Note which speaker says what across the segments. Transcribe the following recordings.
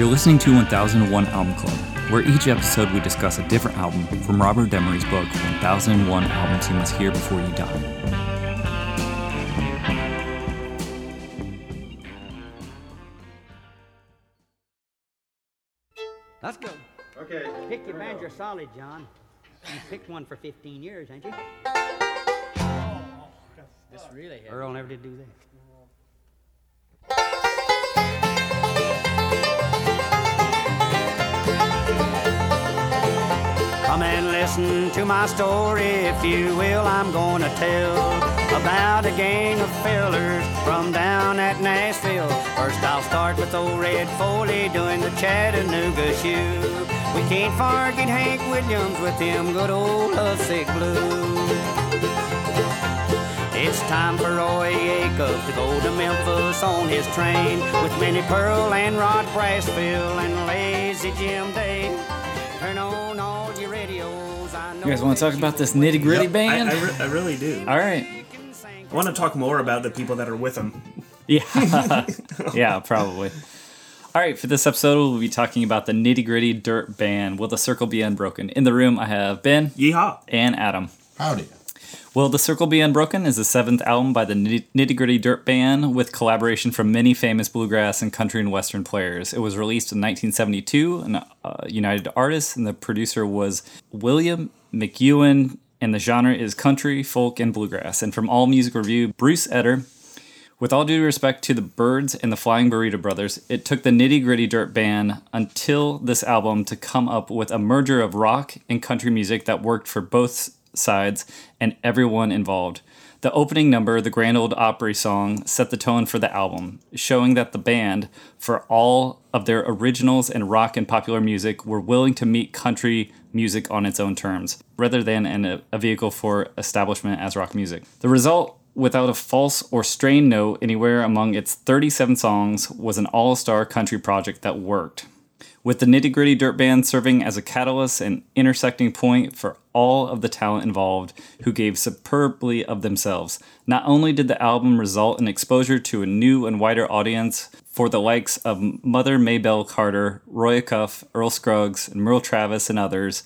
Speaker 1: You're listening to 1001 Album Club, where each episode we discuss a different album from Robert Dimery's book 1001 Albums You Must Hear Before You Die.
Speaker 2: Let's go.
Speaker 3: Okay.
Speaker 2: Pick your banjo solid, John. You picked one for 15 years, ain't you?
Speaker 4: This really hit.
Speaker 2: Earl never did do that. Come and listen to my story, if you will. I'm gonna tell about a gang of fellers from down at Nashville. First, I'll start with old Red Foley doing the Chattanooga shoe. We can't forget Hank Williams with them good old lovesick blues. It's time for Roy Acuff to go to Memphis on his train with Minnie Pearl and Rod Brasfield and Lazy Jim Day. Turn on
Speaker 1: You guys want to talk about this nitty gritty
Speaker 3: Yep,
Speaker 1: band?
Speaker 3: I, I, re- I really do.
Speaker 1: All right.
Speaker 3: I want to talk more about the people that are with them.
Speaker 1: Yeah. yeah, probably. All right, for this episode, we'll be talking about the nitty gritty dirt band. Will the circle be unbroken? In the room, I have Ben
Speaker 3: Yeehaw.
Speaker 1: and Adam.
Speaker 5: Howdy.
Speaker 1: Will the Circle Be Unbroken is the seventh album by the Nitty Gritty Dirt Band with collaboration from many famous bluegrass and country and western players. It was released in 1972, and uh, United Artists, and the producer was William McEuen, and the genre is country, folk, and bluegrass. And from All Music Review, Bruce Eder. With all due respect to the Byrds and the Flying Burrito Brothers, it took the Nitty Gritty Dirt Band until this album to come up with a merger of rock and country music that worked for both sides and everyone involved. The opening number, the Grand Ole Opry song, set the tone for the album, showing that the band, for all of their originals and rock and popular music, were willing to meet country music on its own terms, rather than an, a vehicle for establishment as rock music. The result, without a false or strained note anywhere among its 37 songs, was an all star country project that worked with the Nitty Gritty Dirt Band serving as a catalyst and intersecting point for all of the talent involved who gave superbly of themselves. Not only did the album result in exposure to a new and wider audience for the likes of Mother Maybelle Carter, Roy Cuff, Earl Scruggs, and Merle Travis, and others,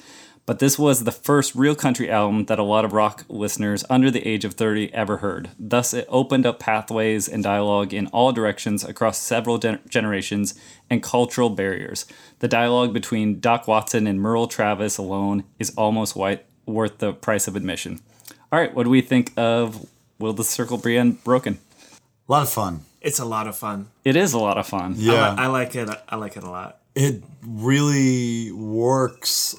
Speaker 1: but this was the first real country album that a lot of rock listeners under the age of 30 ever heard. Thus, it opened up pathways and dialogue in all directions across several gen- generations and cultural barriers. The dialogue between Doc Watson and Merle Travis alone is almost white, worth the price of admission. All right, what do we think of Will the Circle Be Unbroken?
Speaker 5: A lot of fun.
Speaker 3: It's a lot of fun.
Speaker 1: It is a lot of fun.
Speaker 3: I,
Speaker 5: Yeah.
Speaker 3: li- I like it. I like it a lot.
Speaker 5: it really works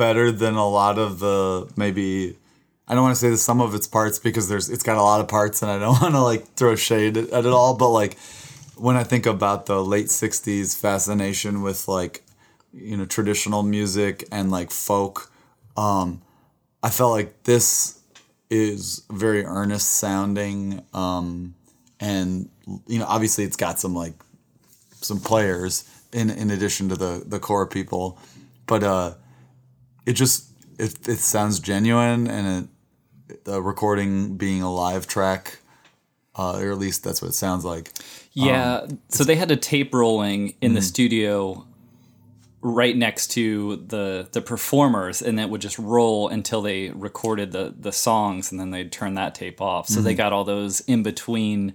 Speaker 5: better than a lot of the maybe I don't want to say the sum of its parts because there's it's got a lot of parts and I don't want to like throw shade at, at it all but like when I think about the late 60s fascination with like you know traditional music and like folk um I felt like this is very earnest sounding um and you know obviously it's got some like some players in in addition to the the core people but uh it just it, it sounds genuine and it the recording being a live track uh or at least that's what it sounds like.
Speaker 1: Yeah, um, so they had a tape rolling in the mm-hmm. studio right next to the the performers and it would just roll until they recorded the the songs and then they'd turn that tape off. So they mm-hmm. got all those in between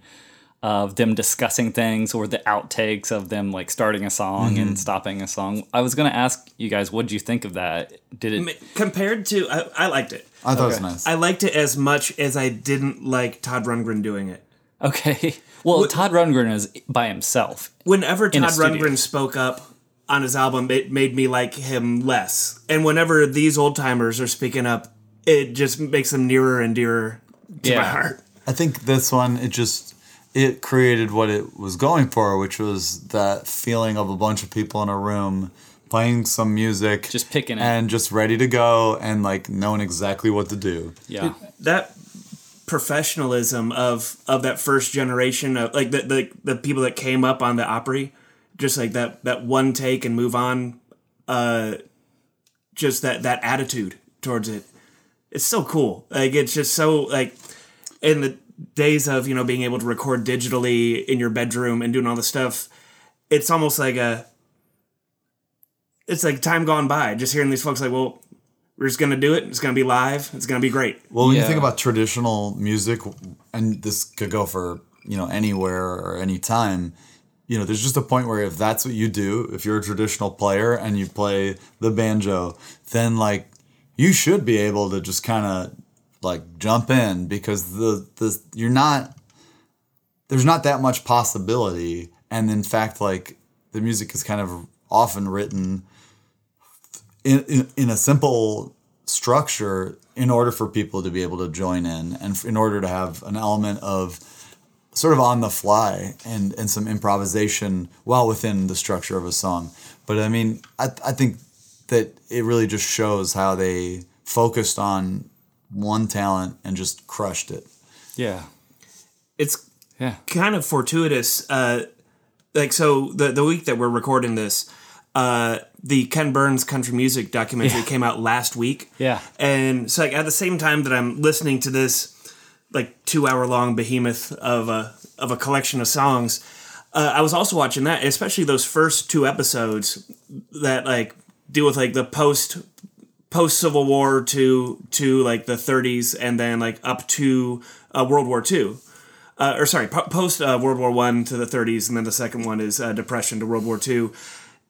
Speaker 1: of them discussing things or the outtakes of them like starting a song and mm-hmm. stopping a song. I was going to ask you guys what did you think of that? Did it
Speaker 3: Compared to, I, I liked it.
Speaker 5: i thought
Speaker 1: Okay.
Speaker 5: it was nice
Speaker 3: I liked it as much as I didn't like Todd Rundgren doing it.
Speaker 1: Okay. Well, Todd Rundgren is by himself.
Speaker 3: Whenever
Speaker 1: a
Speaker 3: Todd
Speaker 1: studio.
Speaker 3: Rundgren spoke up on his album, it made me like him less. And whenever these old timers are speaking up, it just makes them nearer and dearer to my heart.
Speaker 5: I think this one it just it created what it was going for, which was that feeling of a bunch of people in a room playing some music,
Speaker 1: Just picking it.
Speaker 5: and just ready to go, and like knowing exactly what to do.
Speaker 1: Yeah.
Speaker 3: that professionalism of of that first generation of like the the, the people that came up on the Opry, just like that that one take and move on, uh, just that that attitude towards it, it's so cool. Like it's just so like in the days of you know being able to record digitally in your bedroom and doing all this stuff it's almost like a it's like time gone by. Just hearing these folks like, well, we're just gonna do it. It's gonna be live. It's gonna be great.
Speaker 5: Well, when you think about traditional music, and this could go for you know anywhere or any time, you know, there's just a point where if that's what you do, if you're a traditional player and you play the banjo, then like you should be able to just kind of like jump in because the the you're not there's not that much possibility, and in fact, like the music is kind of often written in, in, in a simple structure in order for people to be able to join in and in order to have an element of sort of on the fly and, and some improvisation while within the structure of a song. But I mean, I, I think that it really just shows how they focused on one talent and just crushed it.
Speaker 1: Yeah.
Speaker 3: It's
Speaker 1: Yeah.
Speaker 3: kind of fortuitous. Uh, like so, the the week that we're recording this, uh, the Ken Burns country music documentary
Speaker 1: Yeah.
Speaker 3: came out last week.
Speaker 1: Yeah.
Speaker 3: and so like at the same time that I'm listening to this like two hour long behemoth of a of a collection of songs, uh, I was also watching that, especially those first two episodes that like deal with like the post post Civil War to to like the 30s and then like up to uh, World War II. Uh, or sorry, po- post uh, World War One to the 30s, and then the second one is uh, Depression to World War Two,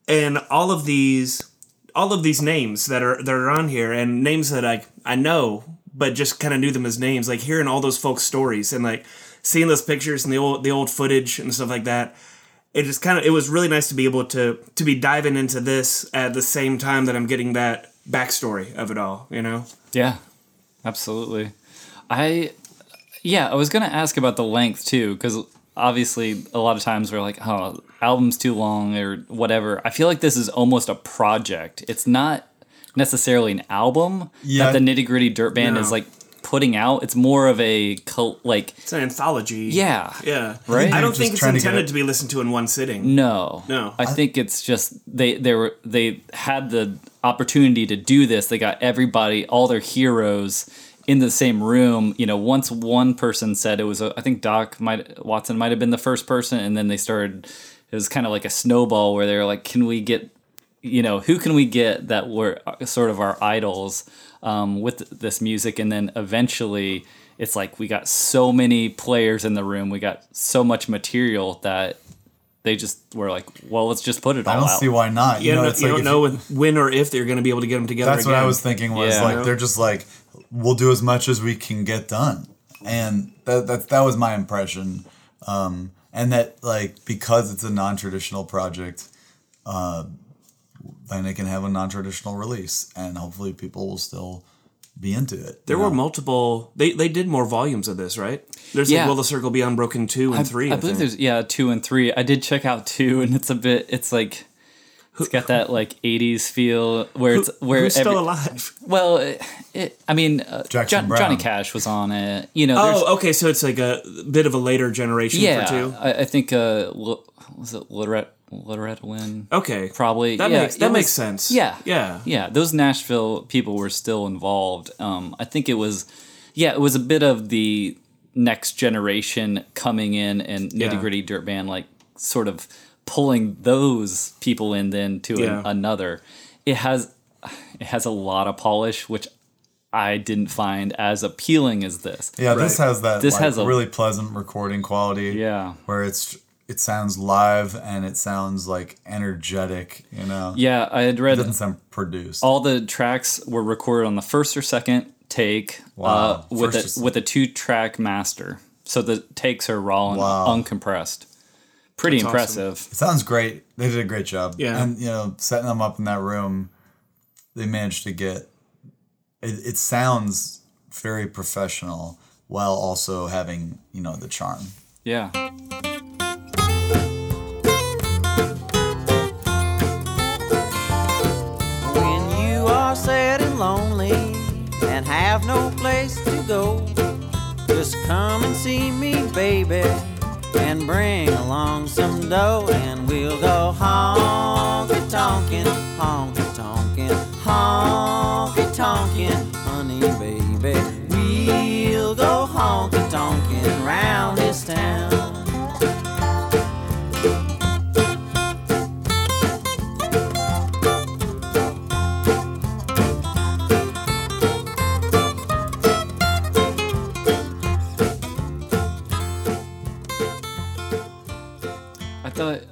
Speaker 3: and all of these, all of these names that are that are on here, and names that I I know, but just kind of knew them as names. Like hearing all those folks' stories and like seeing those pictures and the old the old footage and stuff like that. It just kind of it was really nice to be able to to be diving into this at the same time that I'm getting that backstory of it all. You know.
Speaker 1: Yeah, absolutely. I, yeah, I was gonna ask about the length too, because obviously a lot of times we're like, oh, album's too long or whatever. I feel like this is almost a project. It's not necessarily an album
Speaker 5: Yeah.
Speaker 1: that the Nitty Gritty Dirt Band
Speaker 3: No.
Speaker 1: is like putting out. It's more of a cult, like
Speaker 3: It's an anthology.
Speaker 1: yeah,
Speaker 3: Yeah.
Speaker 1: Right?
Speaker 3: I don't think it's
Speaker 5: trying to
Speaker 3: intended
Speaker 5: it-
Speaker 3: to be listened to in one sitting.
Speaker 1: No,
Speaker 3: No.
Speaker 1: I think it's just they they were they had the opportunity to do this. They got everybody, all their heroes, in the same room. You know, once one person said it was, a, I think Doc might Watson might have been the first person, and then they started. It was kind of like a snowball where they were like, "Can we get, you know, who can we get that were sort of our idols um, with this music?" And then eventually. It's like we got so many players in the room. We got so much material that they just were like, well, let's just put it all
Speaker 5: I don't
Speaker 1: out.
Speaker 5: see why not.
Speaker 3: You,
Speaker 5: You know,
Speaker 3: don't-
Speaker 5: it's
Speaker 3: you
Speaker 5: like
Speaker 3: don't know when, when or if they're going to be able to get them together.
Speaker 5: That's what I was thinking was
Speaker 1: Yeah.
Speaker 5: like they're just like we'll do as much as we can get done, and that that that was my impression, um, and that like because it's a non traditional project, uh, then it can have a non traditional release, and hopefully people will still be into it.
Speaker 3: There
Speaker 5: you
Speaker 3: were multiple. They they did more volumes of this, right? There's
Speaker 1: Yeah.
Speaker 3: like Will the Circle Be Unbroken two and three.
Speaker 1: I believe
Speaker 3: think.
Speaker 1: there's yeah two and three. I did check out two, and it's a bit. It's like it's got that like '80s feel where it's where
Speaker 3: Who's still
Speaker 1: every-
Speaker 3: alive?
Speaker 1: well, it, it, I mean, uh, John, Johnny Cash was on it. You know,
Speaker 3: Oh, okay. So it's like a bit of a later generation
Speaker 1: yeah,
Speaker 3: for two.
Speaker 1: I, I think uh, Lo- was it Loretta Loretta Lynn?
Speaker 3: Okay,
Speaker 1: Probably
Speaker 3: That
Speaker 1: yeah,
Speaker 3: makes that
Speaker 1: it
Speaker 3: makes sense.
Speaker 1: Yeah,
Speaker 3: yeah.
Speaker 1: yeah. Those Nashville people were still involved. Um, I think it was, yeah, it was a bit of the next generation coming in and nitty
Speaker 3: Yeah.
Speaker 1: gritty dirt band, like sort of pulling those people in then to an- another. It has, it has a lot of polish, which I didn't find as appealing as this.
Speaker 5: Yeah, this has that
Speaker 1: This
Speaker 5: like,
Speaker 1: has a-
Speaker 5: really pleasant recording quality.
Speaker 1: Yeah.
Speaker 5: where it's it sounds live and it sounds like energetic. You know,
Speaker 1: Yeah, I had
Speaker 5: it
Speaker 1: read
Speaker 5: doesn't sound produced.
Speaker 1: all the tracks were recorded on the first or second take
Speaker 5: Wow.
Speaker 1: uh, with
Speaker 5: First
Speaker 1: a with a two track master. So the takes are raw and
Speaker 5: Wow.
Speaker 1: uncompressed. Pretty
Speaker 3: That's
Speaker 1: impressive.
Speaker 5: It sounds great. They did a great job.
Speaker 3: Yeah.
Speaker 5: And you know, setting them up in that room, they managed to get it, it sounds very professional while also having, you know, the charm.
Speaker 1: Yeah.
Speaker 4: No place to go, just come and see me, baby, and bring along some dough, and we'll go honky tonkin', honky tonkin', honky tonkin', honey, baby. We'll go honky tonkin' round this town.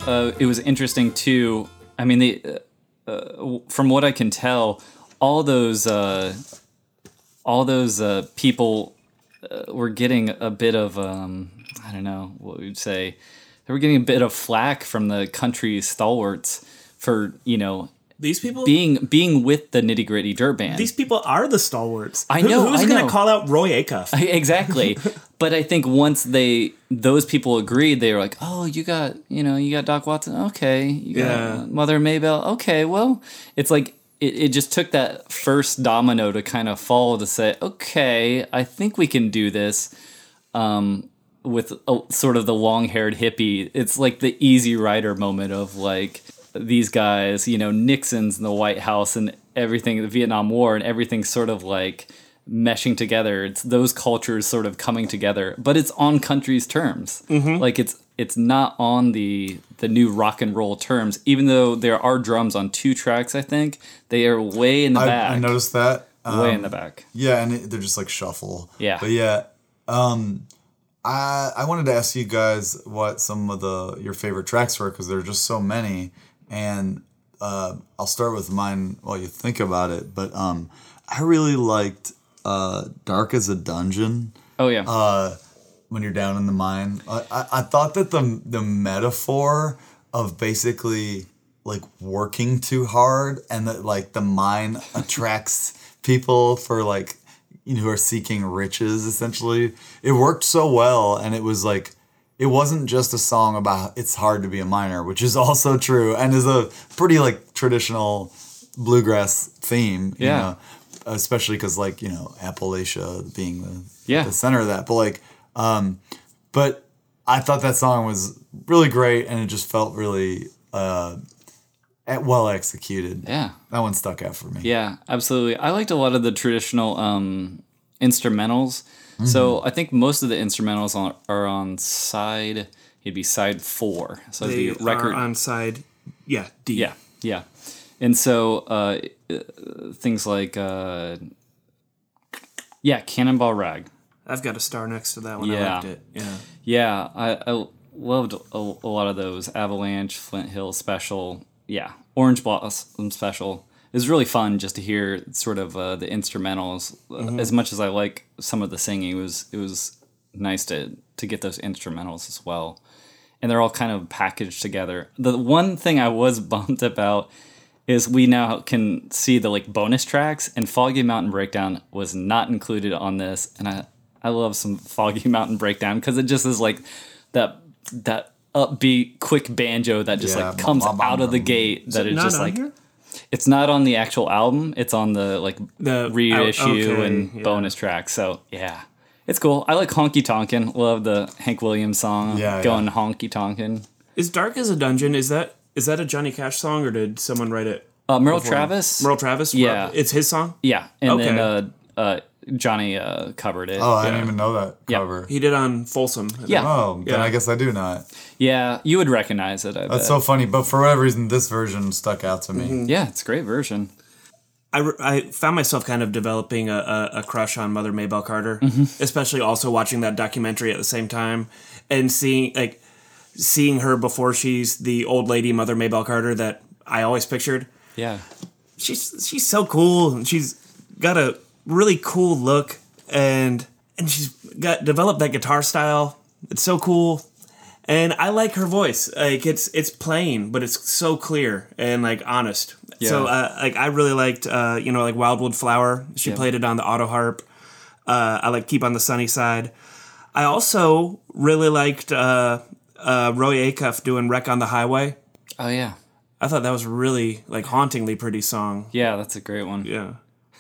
Speaker 1: Uh, it was interesting too. I mean, they, uh, uh, from what I can tell, all those uh, all those uh, people uh, were getting a bit of um, I don't know what we'd say. They were getting a bit of flack from the country stalwarts for you know
Speaker 3: These people.
Speaker 1: being being with the nitty gritty dirt band.
Speaker 3: these people are the stalwarts.
Speaker 1: I
Speaker 3: Who-
Speaker 1: know,
Speaker 3: Who's
Speaker 1: I
Speaker 3: gonna
Speaker 1: know.
Speaker 3: call out Roy Acuff?
Speaker 1: exactly. but I think once they those people agreed, they were like, "Oh, you got you know you got Doc Watson. Okay, you got Mother Maybelle. Okay, well, it's like." It, it just took that first domino to kind of fall to say, okay, I think we can do this um, with a, sort of the long haired hippie. It's like the easy rider moment of like these guys, you know, Nixon's in the White House and everything, the Vietnam War and everything sort of like meshing together. It's those cultures sort of coming together, but it's on country's terms. Like it's it's not on the the new rock and roll terms. Even though there are drums on two tracks, I think they are way in the
Speaker 5: I,
Speaker 1: back.
Speaker 5: I noticed that.
Speaker 1: way in
Speaker 5: Um,
Speaker 1: the back.
Speaker 5: Yeah, and it, they're just like shuffle.
Speaker 1: Yeah.
Speaker 5: But yeah, um, I I wanted to ask you guys what some of the your favorite tracks were because there are just so many, and uh, I'll start with mine while you think about it. But um, I really liked uh, "Dark as a Dungeon."
Speaker 1: Oh yeah.
Speaker 5: uh, when you're down in the mine. I, I, I thought that the the metaphor of basically like working too hard and that like the mine attracts people for like you know who are seeking riches essentially. It worked so well and it was like it wasn't just a song about it's hard to be a miner, which is also true and is a pretty like traditional bluegrass theme, you
Speaker 1: Yeah.
Speaker 5: know, especially because like you know Appalachia being the
Speaker 1: Yeah.
Speaker 5: the center of that. But like, um, but I thought that song was really great, and it just felt really uh, well executed.
Speaker 1: yeah.
Speaker 5: That one stuck out for me.
Speaker 1: Yeah, absolutely. I liked a lot of the traditional um, instrumentals. So
Speaker 3: Mm-hmm.
Speaker 1: I think most of the instrumentals on, are on side. It'd be side four. So
Speaker 3: They
Speaker 1: the record.
Speaker 3: are on side. Yeah, D.
Speaker 1: yeah, yeah. And so uh, uh, things like uh, yeah, Cannonball Rag.
Speaker 3: I've got a star next to that one. I
Speaker 1: Yeah.
Speaker 3: liked it. Yeah.
Speaker 1: Yeah, I, I loved a, a lot of those. Avalanche, Flint Hill Special. Yeah, Orange Blossom Special. It was really fun just to hear sort of uh, the instrumentals. Uh, As much as I like some of the singing, it was it was nice to to get those instrumentals as well. And they're all kind of packaged together. The one thing I was bummed about is we now can see the like bonus tracks and Foggy Mountain Breakdown was not included on this and I I love some Foggy Mountain Breakdown because it just is like that that upbeat quick banjo that just
Speaker 5: Yeah,
Speaker 1: like comes out of the gate that
Speaker 3: it
Speaker 1: just like
Speaker 3: here?
Speaker 1: It's not on the actual album it's on the like
Speaker 3: The
Speaker 1: reissue
Speaker 3: okay,
Speaker 1: and
Speaker 3: yeah.
Speaker 1: bonus tracks so yeah it's cool I like Honky Tonkin love the Hank Williams song
Speaker 5: Yeah,
Speaker 1: going
Speaker 5: yeah.
Speaker 1: Honky Tonkin
Speaker 3: Is Dark as a Dungeon? Is that is that a Johnny Cash song or did someone write it?
Speaker 1: uh, Merle
Speaker 3: before?
Speaker 1: Travis
Speaker 3: Merle Travis.
Speaker 1: Yeah.
Speaker 3: it's his song.
Speaker 1: Yeah, and then uh, uh, Johnny uh, covered it.
Speaker 5: Oh, I didn't even know that
Speaker 1: Yeah.
Speaker 5: cover.
Speaker 3: He did on Folsom. I.
Speaker 1: Yeah.
Speaker 5: Oh, then
Speaker 3: Yeah.
Speaker 5: I guess I do not.
Speaker 1: yeah, you would recognize it. I
Speaker 5: That's
Speaker 1: bet.
Speaker 5: so funny, but for whatever reason, this version stuck out to me.
Speaker 3: Mm-hmm.
Speaker 1: yeah, it's a great version.
Speaker 3: I, re- I found myself kind of developing a, a, a crush on Mother Maybelle Carter, especially also watching that documentary at the same time and seeing like seeing her before she's the old lady Mother Maybelle Carter that I always pictured.
Speaker 1: Yeah,
Speaker 3: She's she's so cool and she's got a really cool look and and she's got developed that guitar style. It's so cool. And I like her voice. Like it's it's plain, but it's so clear and like honest. So
Speaker 1: Yeah.
Speaker 3: uh, like I really liked uh, you know like Wildwood Flower. She
Speaker 1: Yeah.
Speaker 3: played it on the auto harp. Uh, I like Keep on the Sunny Side. I also really liked uh, uh, Roy Acuff doing Wreck on the Highway.
Speaker 1: oh yeah,
Speaker 3: I thought that was really like hauntingly pretty song.
Speaker 1: yeah, that's a great one.
Speaker 3: Yeah.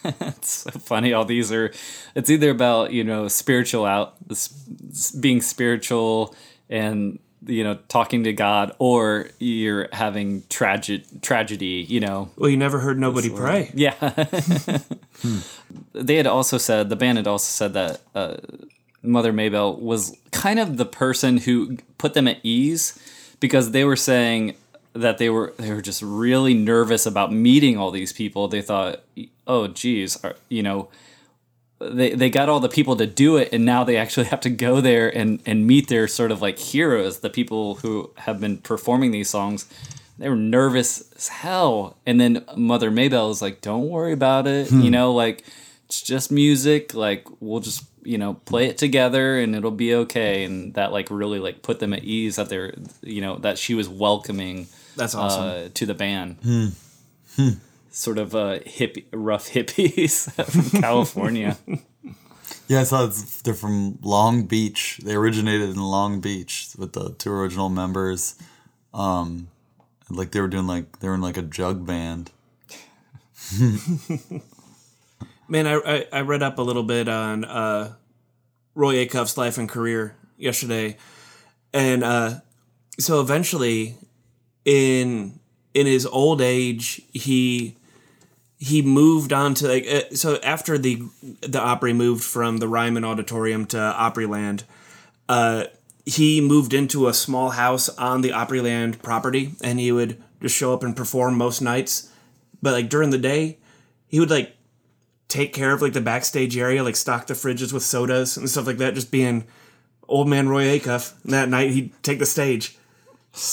Speaker 1: It's so funny. All these are. It's either about you know spiritual out, being spiritual, and you know talking to God, or you're having tragic tragedy. You know,
Speaker 3: Well, you never heard nobody pray.
Speaker 1: Yeah. They had also said the band had also said that uh, Mother Maybelle was kind of the person who put them at ease because they were saying that they were they were just really nervous about meeting all these people. They thought, oh, geez, are, you know, they they got all the people to do it, and now they actually have to go there and and meet their sort of like heroes, the people who have been performing these songs. They were nervous as hell, and then Mother Maybelle is like, "Don't worry about it, you hmm. know, like it's just music. Like we'll just." you know play it together and it'll be okay and that like really like put them at ease that they're you know that she was welcoming
Speaker 3: That's uh, awesome.
Speaker 1: uh, to the band. Hmm. Hmm. Sort of uh, hippie, rough hippies from California.
Speaker 5: Yeah, I saw it's, they're from Long Beach. They originated in Long Beach with the two original members. Um, like they were doing like they were in like a jug band.
Speaker 3: Man, I, I, I read up a little bit on uh, Roy Acuff's life and career yesterday, and uh, so eventually, in in his old age, he he moved on to like uh, so after the the Opry moved from the Ryman Auditorium to Opryland, uh, he moved into a small house on the Opryland property, and he would just show up and perform most nights. But like during the day, he would like take care of like the backstage area, like stock the fridges with sodas and stuff like that. Just being old man Roy Acuff. And that night he'd take the stage.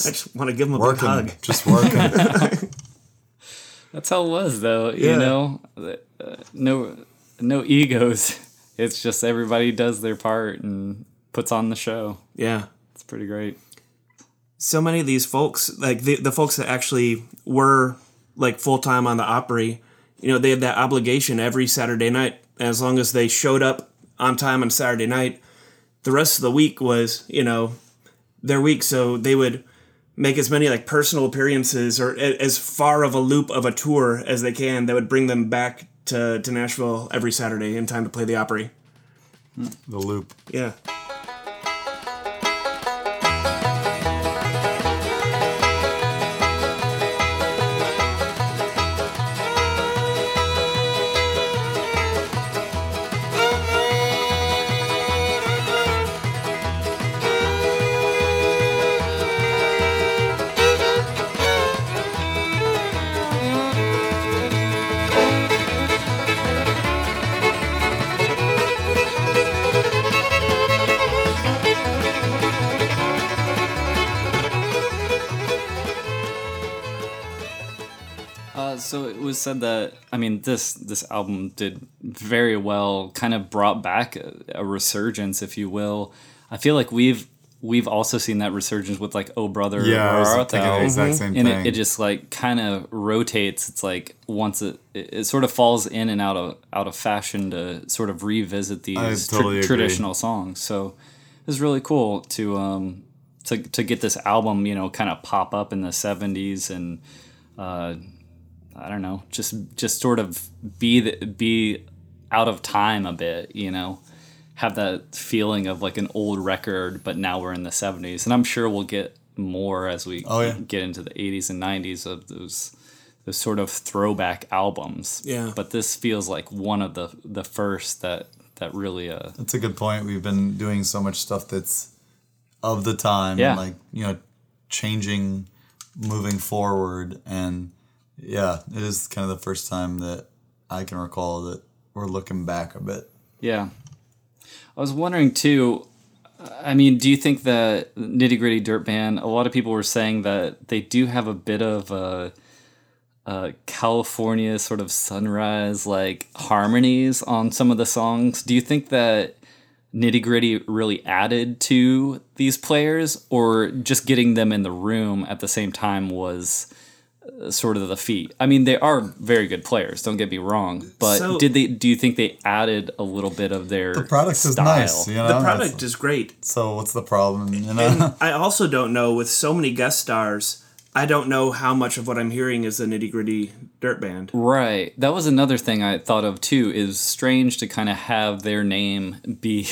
Speaker 3: I just want to give him a big hug.
Speaker 5: just working.
Speaker 1: That's how it was, though. You know, uh, no no egos. It's just everybody does their part and puts on the show.
Speaker 3: Yeah.
Speaker 1: It's pretty great.
Speaker 3: So many of these folks, like the, the folks that actually were like full time on the Opry, you know, they had that obligation every Saturday night. As long as they showed up on time on Saturday night, the rest of the week was, you know, their week. So they would make as many like personal appearances or a- as far of a loop of a tour as they can that would bring them back to, to Nashville every Saturday in time to play the Opry.
Speaker 5: the loop.
Speaker 3: Yeah.
Speaker 1: Was said that I mean this this album did very well, kind of brought back a, a resurgence, if you will. I feel like we've we've also seen that resurgence with like Oh Brother,
Speaker 5: Yeah,
Speaker 1: Where Art Thou?
Speaker 5: the exact same
Speaker 1: and
Speaker 5: thing.
Speaker 1: It, it just like kind of rotates. It's like once it, it it sort of falls in and out of out of fashion to sort of revisit these
Speaker 5: totally agree.
Speaker 1: traditional songs. So it was really cool to um to to get this album, you know, kind of pop up in the '70s and. Uh, I don't know, just just sort of be the, be out of time a bit, you know, have that feeling of like an old record, but now we're in the '70s, and I'm sure we'll get more as we
Speaker 5: Oh, yeah.
Speaker 1: get into the '80s and '90s of those those sort of throwback albums.
Speaker 3: Yeah.
Speaker 1: But this feels like one of the the first that that really uh
Speaker 5: That's a good point. We've been doing so much stuff that's of the time,
Speaker 1: Yeah.
Speaker 5: like you know, changing, moving forward, and yeah, it is kind of the first time that I can recall that we're looking back a bit.
Speaker 1: Yeah. I was wondering too. I mean, do you think that Nitty Gritty Dirt Band? A lot of people were saying that they do have a bit of a, a California sort of sunrise like harmonies on some of the songs. Do you think that Nitty Gritty really added to these players, or just getting them in the room at the same time was? Uh, Sort of the feat. I mean, they are very good players. Don't get me wrong, but
Speaker 3: So-
Speaker 1: did they? Do you think they added a little bit of their
Speaker 5: The product is
Speaker 1: style?
Speaker 5: nice, you know.
Speaker 3: The
Speaker 5: That's-
Speaker 3: product is great.
Speaker 5: so what's the problem? You know,
Speaker 3: I also don't know with so many guest stars. I don't know how much of what I'm hearing is the nitty gritty dirt band.
Speaker 1: Right. That was another thing I thought of too. Is strange to kind of have their name be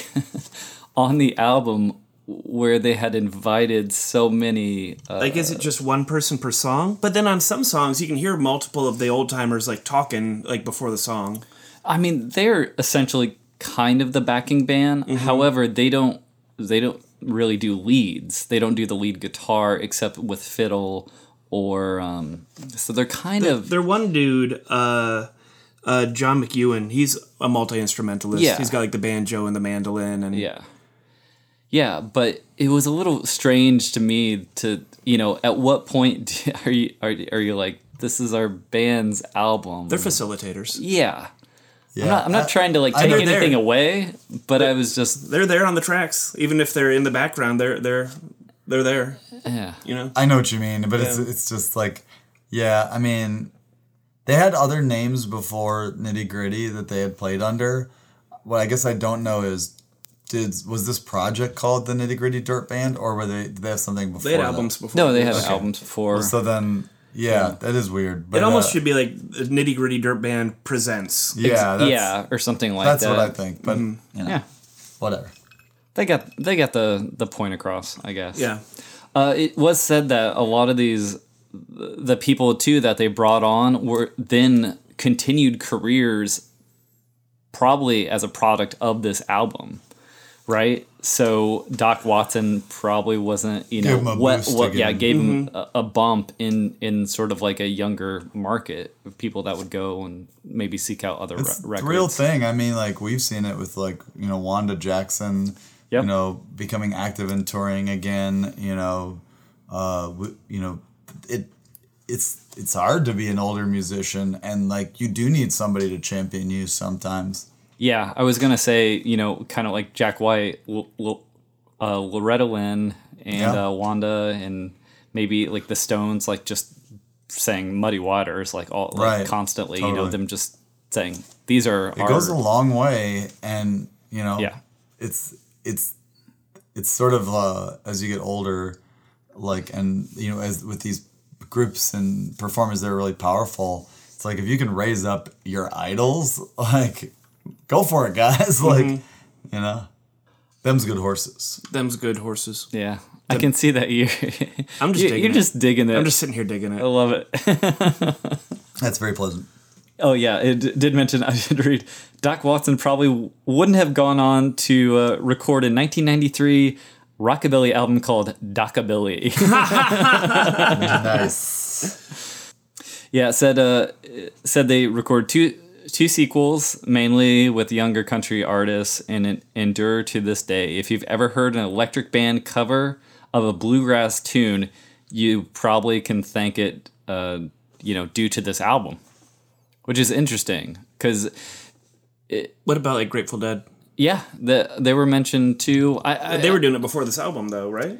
Speaker 1: on the album where they had invited so many. Uh,
Speaker 3: Like, is it just one person per song? But then on some songs, you can hear multiple of the old timers like talking like before the song.
Speaker 1: I mean, they're essentially kind of the backing band.
Speaker 3: Mm-hmm.
Speaker 1: However, they don't. They don't really do leads. They don't do the lead guitar except with fiddle or. Um, so they're kind of
Speaker 3: They're one dude. Uh, Uh, John McEuen, he's a multi instrumentalist.
Speaker 1: Yeah.
Speaker 3: He's got like the banjo and the mandolin, and
Speaker 1: Yeah. Yeah, but it was a little strange to me to, you know, at what point are you are, are you like this is our band's album?
Speaker 3: they're facilitators.
Speaker 1: yeah.
Speaker 5: Yeah,
Speaker 1: I'm not, I'm not
Speaker 5: I-
Speaker 1: trying to like take anything
Speaker 3: they're-
Speaker 1: away, but I was just
Speaker 3: They're there on the tracks, even if they're in the background. They're they're they're there.
Speaker 1: yeah.
Speaker 3: You know.
Speaker 5: I know what you mean, but it's it's just like, yeah. I mean, they had other names before Nitty Gritty that they had played under. What I guess I don't know is, did was this project called the Nitty Gritty Dirt Band, or were they did they have something before?
Speaker 3: They had
Speaker 5: that?
Speaker 3: albums before.
Speaker 1: No, they had
Speaker 3: this.
Speaker 1: albums before.
Speaker 5: So then, yeah, that is weird. But
Speaker 3: It almost
Speaker 5: uh,
Speaker 3: should be like Nitty Gritty Dirt Band presents.
Speaker 5: Yeah, that's,
Speaker 1: yeah, or something like
Speaker 5: that's
Speaker 1: that.
Speaker 5: That's what I think. But you know,
Speaker 1: Yeah.
Speaker 5: whatever.
Speaker 1: They got they got the the point across, I guess.
Speaker 3: Yeah.
Speaker 1: Uh, it was said that a lot of these, the people too that they brought on were then continued careers, probably as a product of this album, right? So Doc Watson probably wasn't, you know,
Speaker 5: Gave him a
Speaker 1: what, what yeah,
Speaker 5: again.
Speaker 1: gave him a, a bump in in sort of like a younger market of people that would go and maybe seek out other records.
Speaker 5: It's
Speaker 1: re-
Speaker 5: the
Speaker 1: records.
Speaker 5: real thing. I mean, like we've seen it with like you know Wanda Jackson,
Speaker 1: Yep.
Speaker 5: you know, becoming active and touring again. You know, uh, you know, it it's it's hard to be an older musician, and like you do need somebody to champion you sometimes.
Speaker 1: Yeah, I was gonna say, you know, kind of like Jack White, L- L- uh, Loretta Lynn, and
Speaker 5: Yeah.
Speaker 1: uh, Wanda, and maybe like the Stones, like just saying "Muddy Waters" like all like
Speaker 5: Right,
Speaker 1: constantly. You know, them just saying these are
Speaker 5: It
Speaker 1: our
Speaker 5: goes a long way, and you know,
Speaker 1: yeah,
Speaker 5: it's it's it's sort of uh, as you get older, like and you know as with these groups and performers they're really powerful. It's like if you can raise up your idols, like go for it, guys. like you know, them's good horses.
Speaker 3: Them's good horses.
Speaker 1: yeah. I can see that you.
Speaker 3: I'm just
Speaker 1: you,
Speaker 3: digging
Speaker 1: you're
Speaker 3: it.
Speaker 1: just digging it.
Speaker 3: I'm just sitting here digging it.
Speaker 1: I love it.
Speaker 5: That's very pleasant.
Speaker 1: Oh yeah, it did mention I did read Doc Watson probably wouldn't have gone on to uh, record a 1993 rockabilly album called Docabilly.
Speaker 5: Nice.
Speaker 1: yeah, said uh, said they record two two sequels mainly with younger country artists and endure to this day. If you've ever heard an electric band cover of a bluegrass tune, you probably can thank it, uh, you know, due to this album, which is interesting because
Speaker 3: What about like Grateful Dead?
Speaker 1: Yeah, the, they were mentioned too. I, I,
Speaker 3: They were doing it before this album, though, right?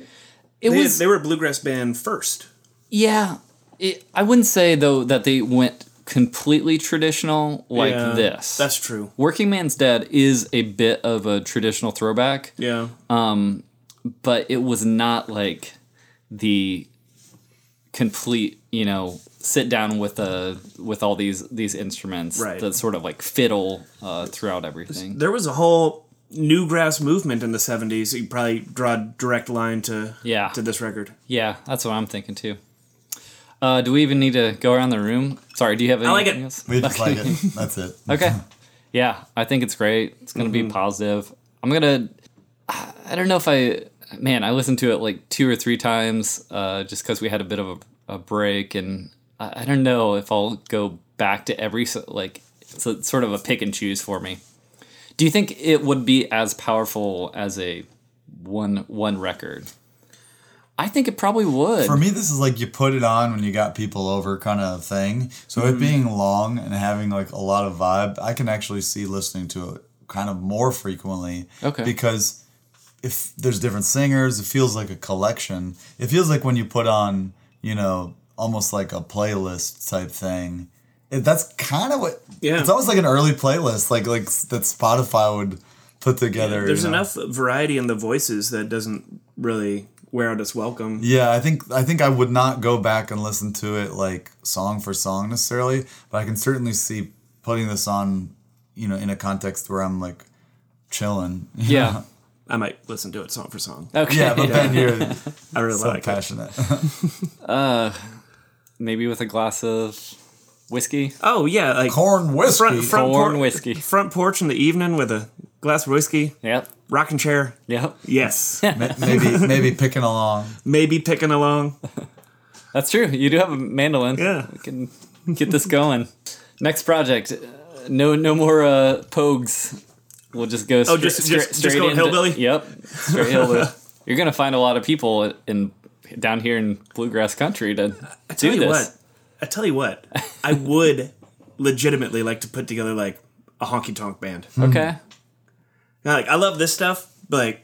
Speaker 1: It
Speaker 3: They,
Speaker 1: was.
Speaker 3: they were a bluegrass band first.
Speaker 1: yeah, it, I wouldn't say though that they went completely traditional like
Speaker 3: Yeah,
Speaker 1: this.
Speaker 3: That's true.
Speaker 1: Working Man's Dead is a bit of a traditional throwback,
Speaker 3: Yeah.
Speaker 1: Um, but it was not like the complete, you know, sit down with a with all these these instruments
Speaker 3: Right.
Speaker 1: that sort of like fiddle uh, throughout everything.
Speaker 3: there was a whole newgrass movement in the 70s. You probably draw a direct line to
Speaker 1: Yeah.
Speaker 3: to this record.
Speaker 1: Yeah, that's what I'm thinking too. Uh, do we even need to go around the room? Sorry, do you have I
Speaker 3: like
Speaker 1: anything
Speaker 3: it.
Speaker 1: else?
Speaker 5: We just like it. That's it.
Speaker 1: Okay. Yeah, I think it's great. It's gonna
Speaker 3: Mm-hmm.
Speaker 1: be positive. I'm gonna. I don't know if I. Man, I listened to it like two or three times, uh, just because we had a bit of a, a break, and I, I don't know if I'll go back to every like. It's a, sort of a pick and choose for me. Do you think it would be as powerful as a one one record? I think it probably would.
Speaker 5: For me, this is like you put it on when you got people over kind of thing. So
Speaker 1: Mm-hmm.
Speaker 5: it being long and having like a lot of vibe, I can actually see listening to it kind of more frequently.
Speaker 1: Okay.
Speaker 5: Because if there's different singers, it feels like a collection. It feels like when you put on, you know, almost like a playlist type thing. It, that's kind of what.
Speaker 3: Yeah.
Speaker 5: It's almost like an early playlist, like like that Spotify would put together.
Speaker 3: There's
Speaker 5: you know?
Speaker 3: enough variety in the voices that doesn't really wear out its welcome.
Speaker 5: Yeah, I think I think I would not go back and listen to it like song for song necessarily, but I can certainly see putting this on, you know, in a context where I'm like chilling.
Speaker 1: yeah.
Speaker 5: know?
Speaker 3: I might listen to it song for song.
Speaker 1: Okay.
Speaker 5: Yeah, but then you're
Speaker 3: I really
Speaker 5: so
Speaker 3: like it.
Speaker 5: passionate.
Speaker 1: Uh, maybe with a glass of whiskey.
Speaker 3: Oh yeah, like
Speaker 5: Corn whiskey.
Speaker 3: front, front,
Speaker 1: Corn
Speaker 3: por-
Speaker 1: whiskey.
Speaker 3: front porch in the evening with a glass of whiskey,
Speaker 1: Yep.
Speaker 3: Rocking chair.
Speaker 1: Yep.
Speaker 3: Yes,
Speaker 5: maybe maybe picking along.
Speaker 3: maybe picking along.
Speaker 1: That's true. You do have a mandolin.
Speaker 3: Yeah.
Speaker 1: We can get this going. Next project. no no more uh, pogues. We'll just go. Straight.
Speaker 3: Oh, just- just- just go hillbilly?
Speaker 1: Yep, straight hillbilly. You're gonna find a lot of people in down here in bluegrass country to
Speaker 3: I tell
Speaker 1: do
Speaker 3: you
Speaker 1: this.
Speaker 3: what. I tell you what. I would legitimately like to put together like a honky tonk band.
Speaker 1: Okay.
Speaker 3: Now, like I love this stuff, but like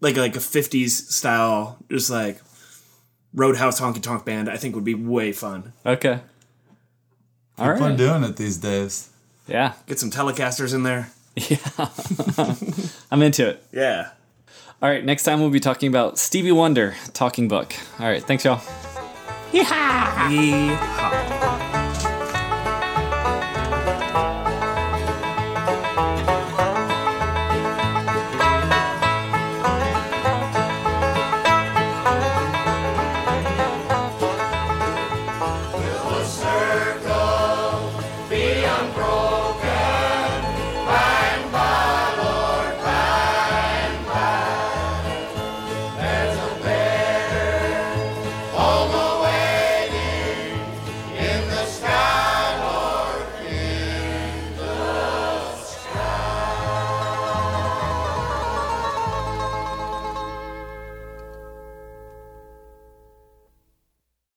Speaker 3: like like a '50s style, just like Roadhouse honky tonk band. I think would be way fun.
Speaker 1: Okay. All
Speaker 5: People are doing it these days.
Speaker 1: Yeah.
Speaker 3: Get some Telecasters in there. Yeah.
Speaker 1: I'm into it.
Speaker 3: Yeah.
Speaker 1: All right. Next time we'll be talking about Stevie Wonder, Talking Book. All right. Thanks, y'all.
Speaker 3: Yeehaw.